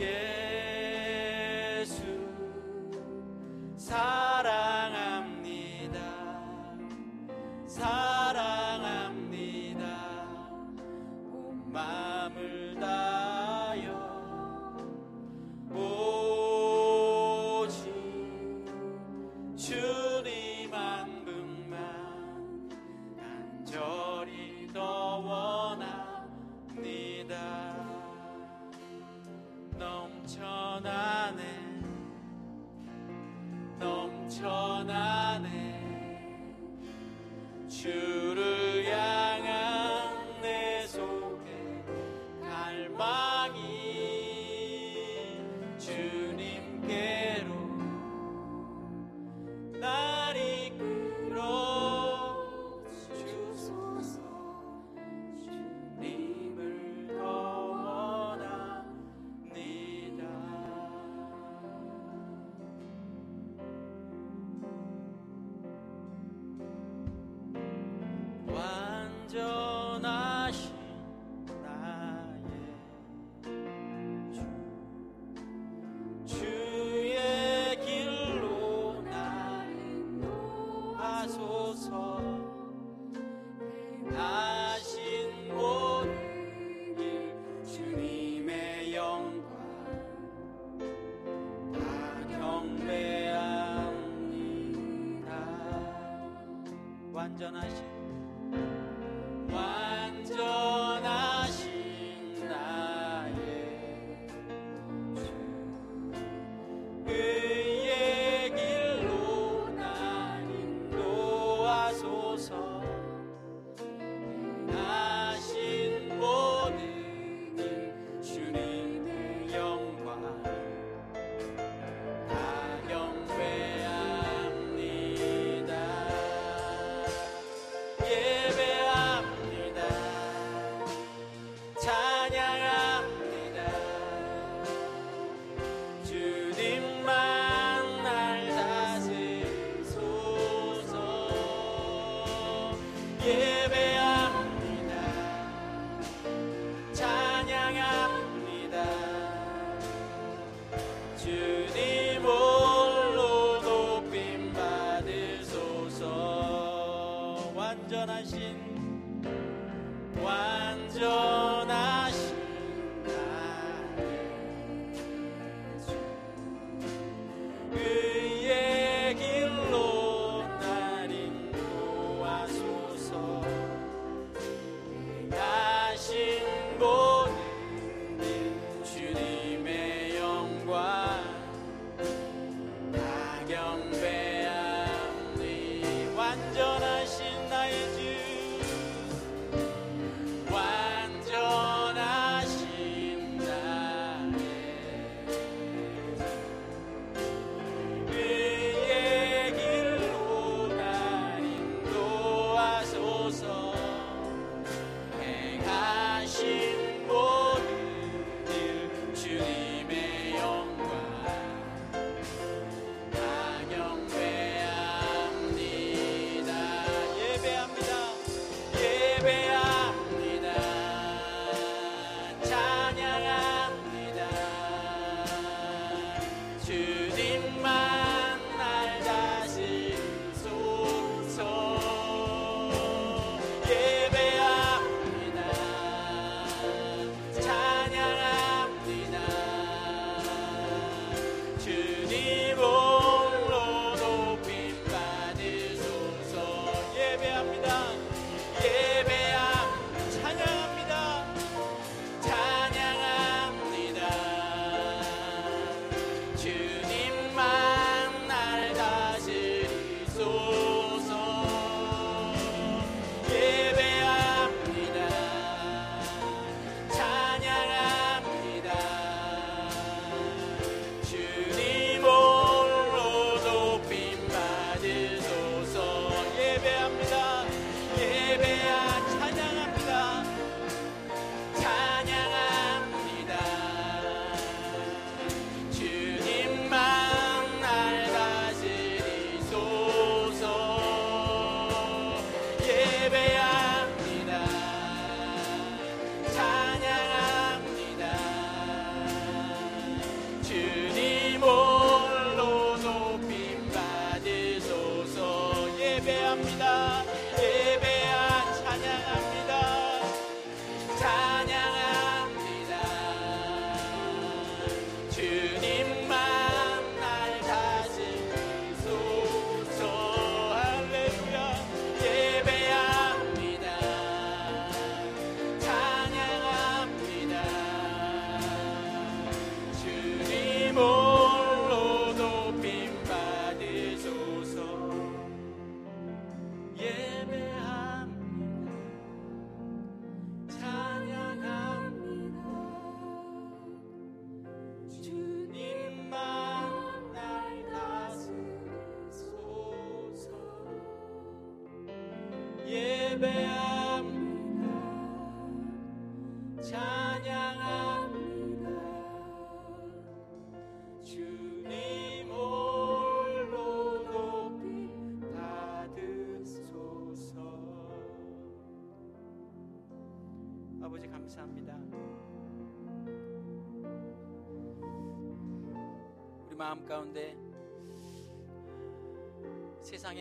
예 인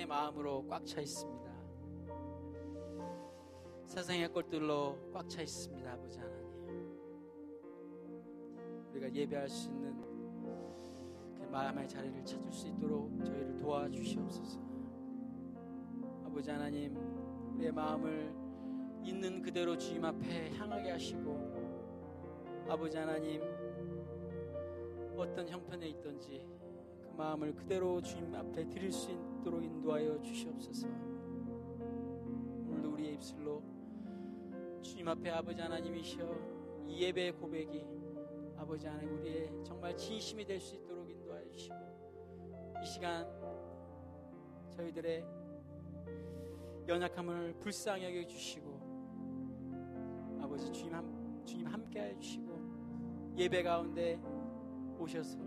세상의 마음으로 꽉 차 있습니다 세상의 것들로 꽉 차 있습니다 아버지 하나님 우리가 예배할 수 있는 그 마음의 자리를 찾을 수 있도록 저희를 도와주시옵소서. 아버지 하나님, 우리의 마음을 있는 그대로 주님 앞에 향하게 하시고, 아버지 하나님, 어떤 형편에 있든지 그 마음을 그대로 주님 앞에 드릴 수 있 도록 인도하여 주시옵소서. 오늘도 우리의 입술로 주님 앞에 아버지 하나님이시여 이 예배의 고백이 아버지 하나님 우리의 정말 진심이 될 수 있도록 인도하여 주시고 이 시간 저희들의 연약함을 불쌍히 여겨 주시고 아버지 주님 함, 주님 함께하여 주시고 예배 가운데 오셔서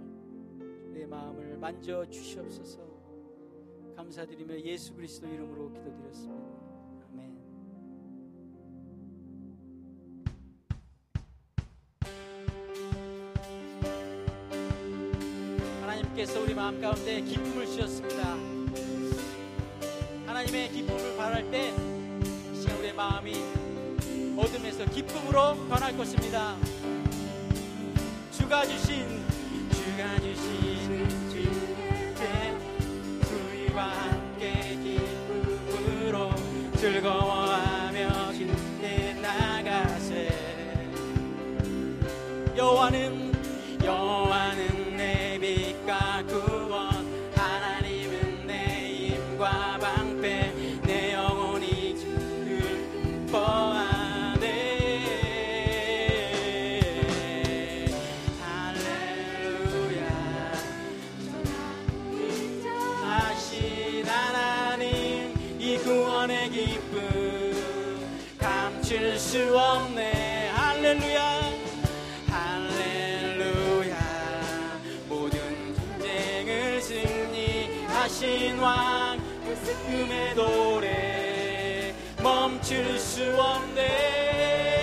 내 마음을 만져 주시옵소서 감사드리며 예수 그리스도 이름으로 기도드렸습니다. 아멘. 하나님께서 우리 마음 가운데 기쁨을 주셨습니다. 하나님의 기쁨을 바랄 때이 시간 우리의 마음이 어둠에서 기쁨으로 변할 것입니다. 주가 주신 주가 주신 Go. 감출 수 없네. 할렐루야. 할렐루야. 모든 전쟁을 승리하신 왕 음의 노래. 멈출 수 없네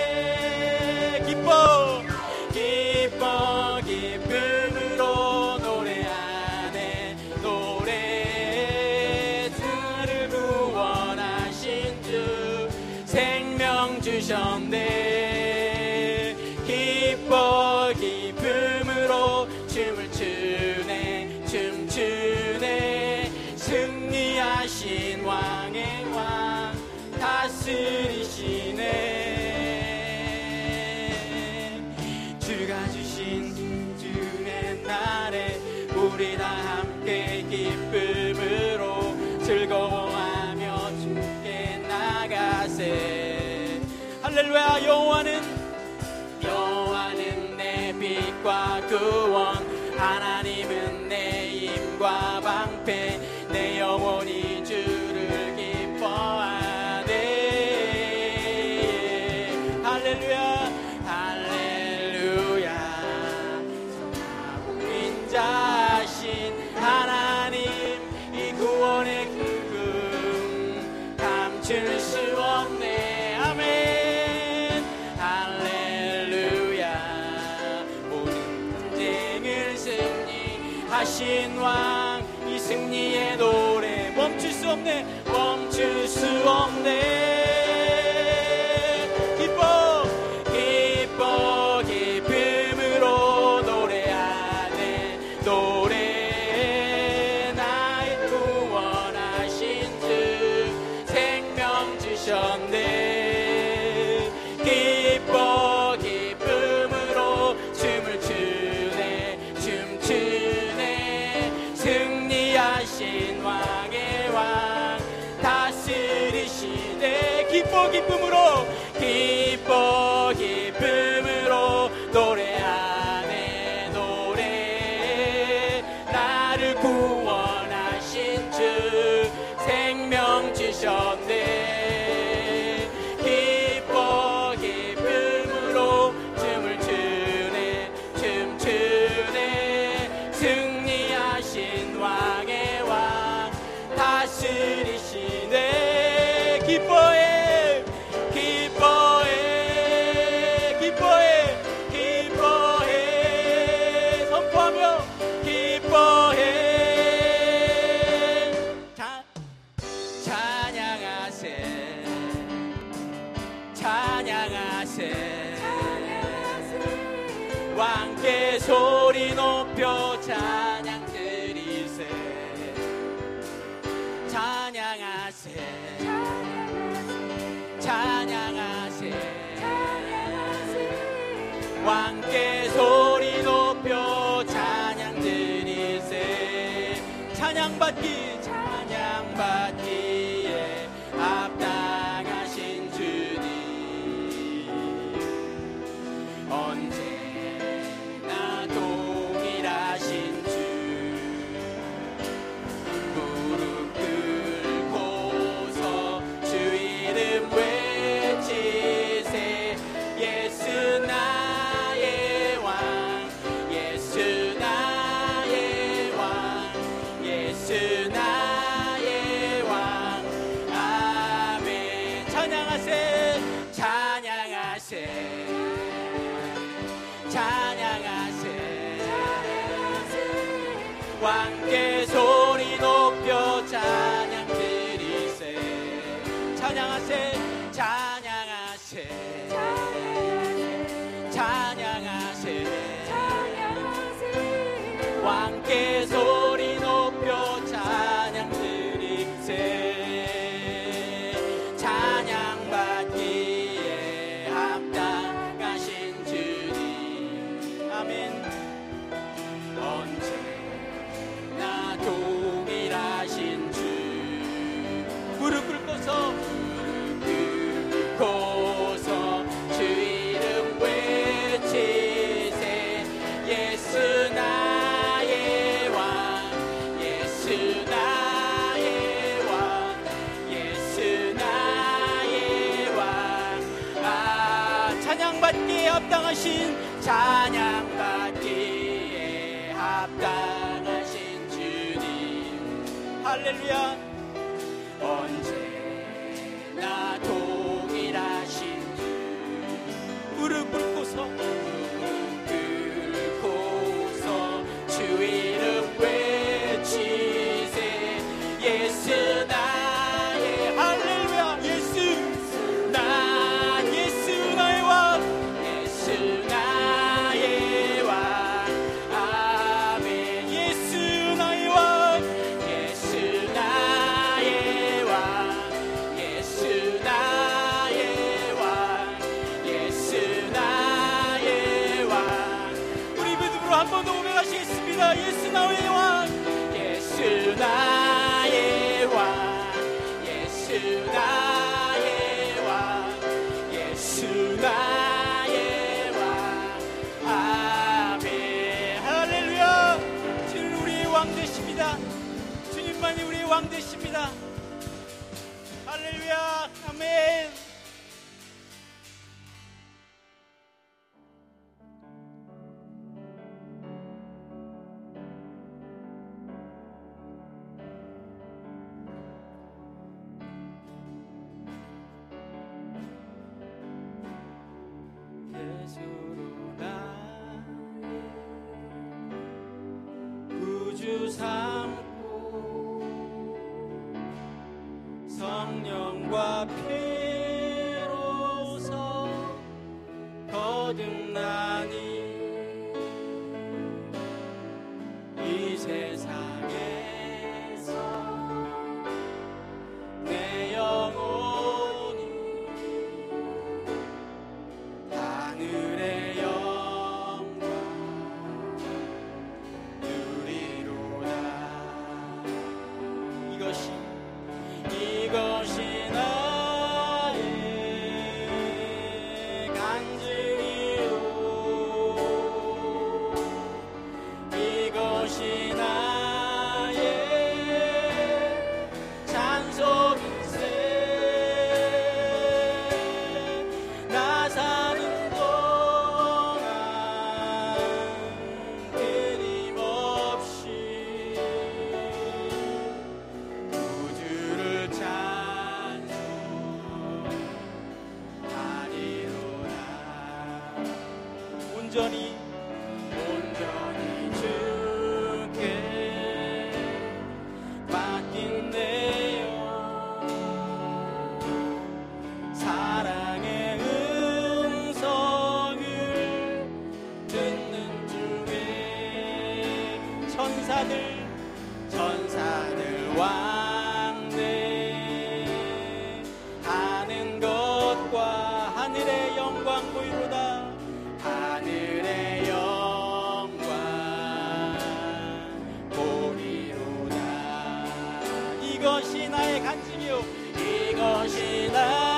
없네. 멈출 수 없네. 기뻐 기뻐 기쁨으로 노래하네. 노 사 이것이 나의 간증이요. 이것이 나의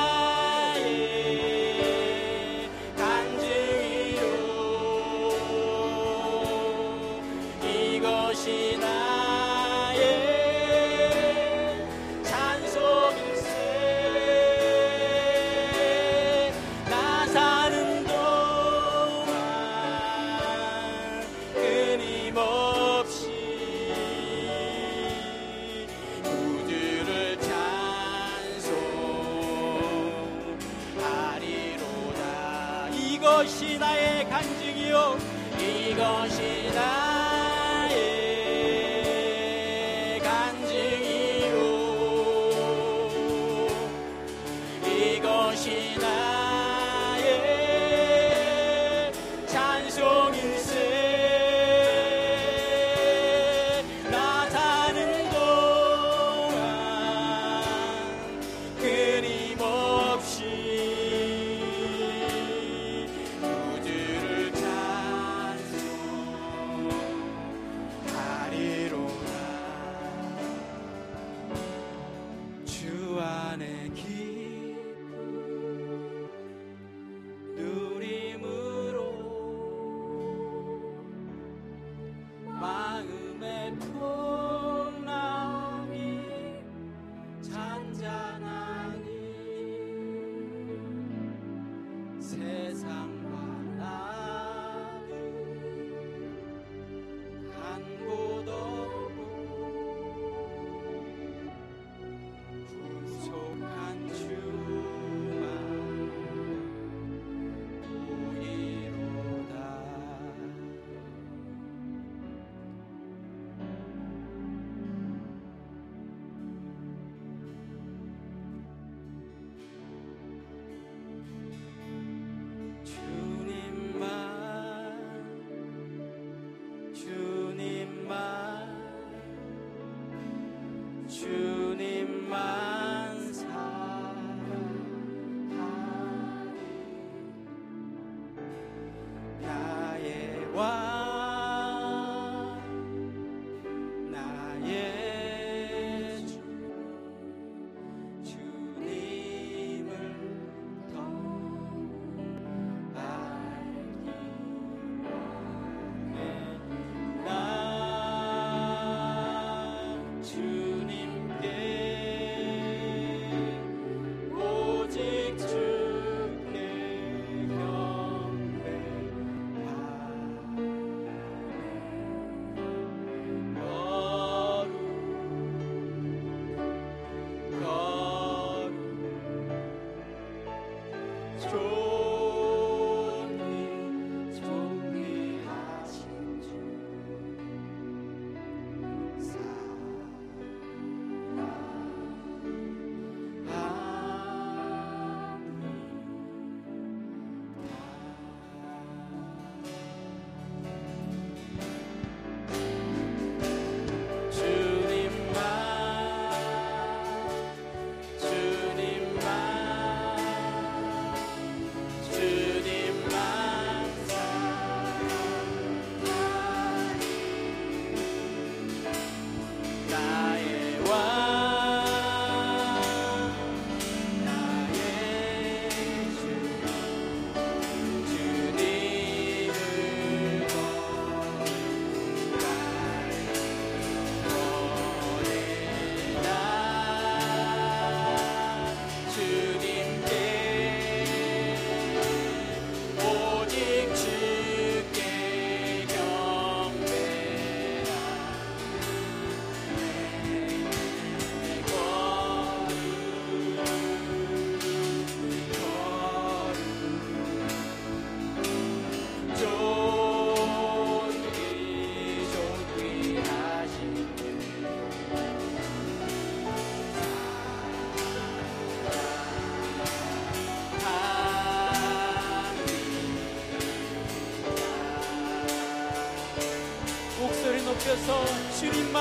출 위해서 주님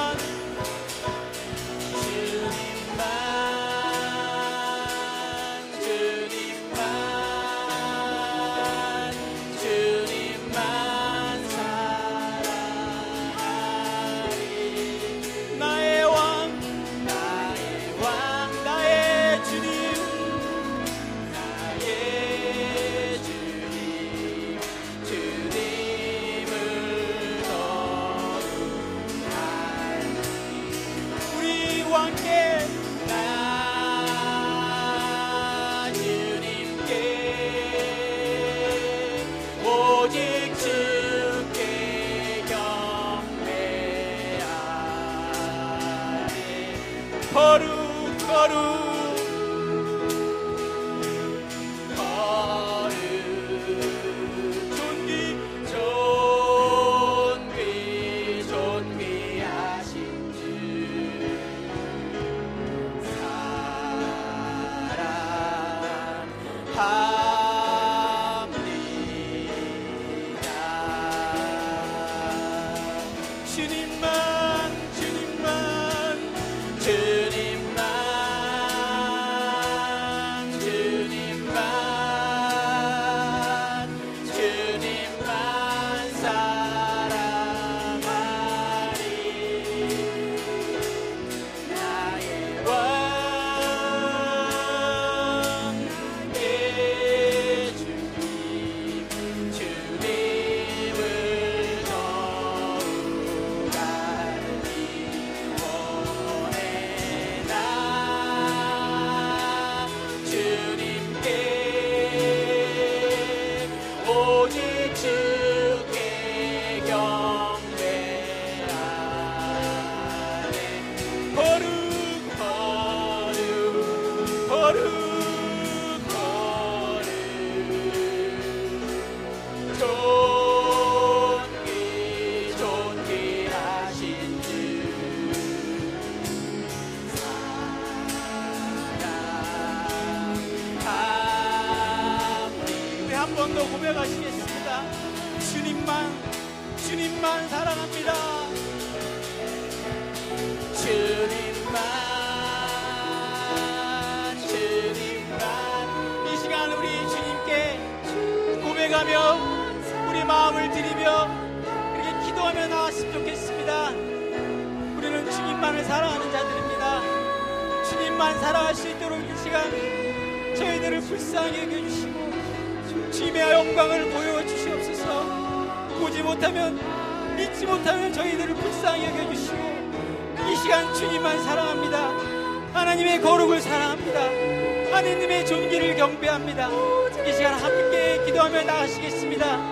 만 살아갈 수 있도록 이 시간 저희들을 불쌍히 여겨주시고 주님의 영광을 보여주시옵소서. 보지 못하면 믿지 못하면 저희들을 불쌍히 여겨주시고 이 시간 주님만 사랑합니다. 하나님의 거룩을 사랑합니다. 하느님의 존귀를 경배합니다. 이 시간 함께 기도하며 나가시겠습니다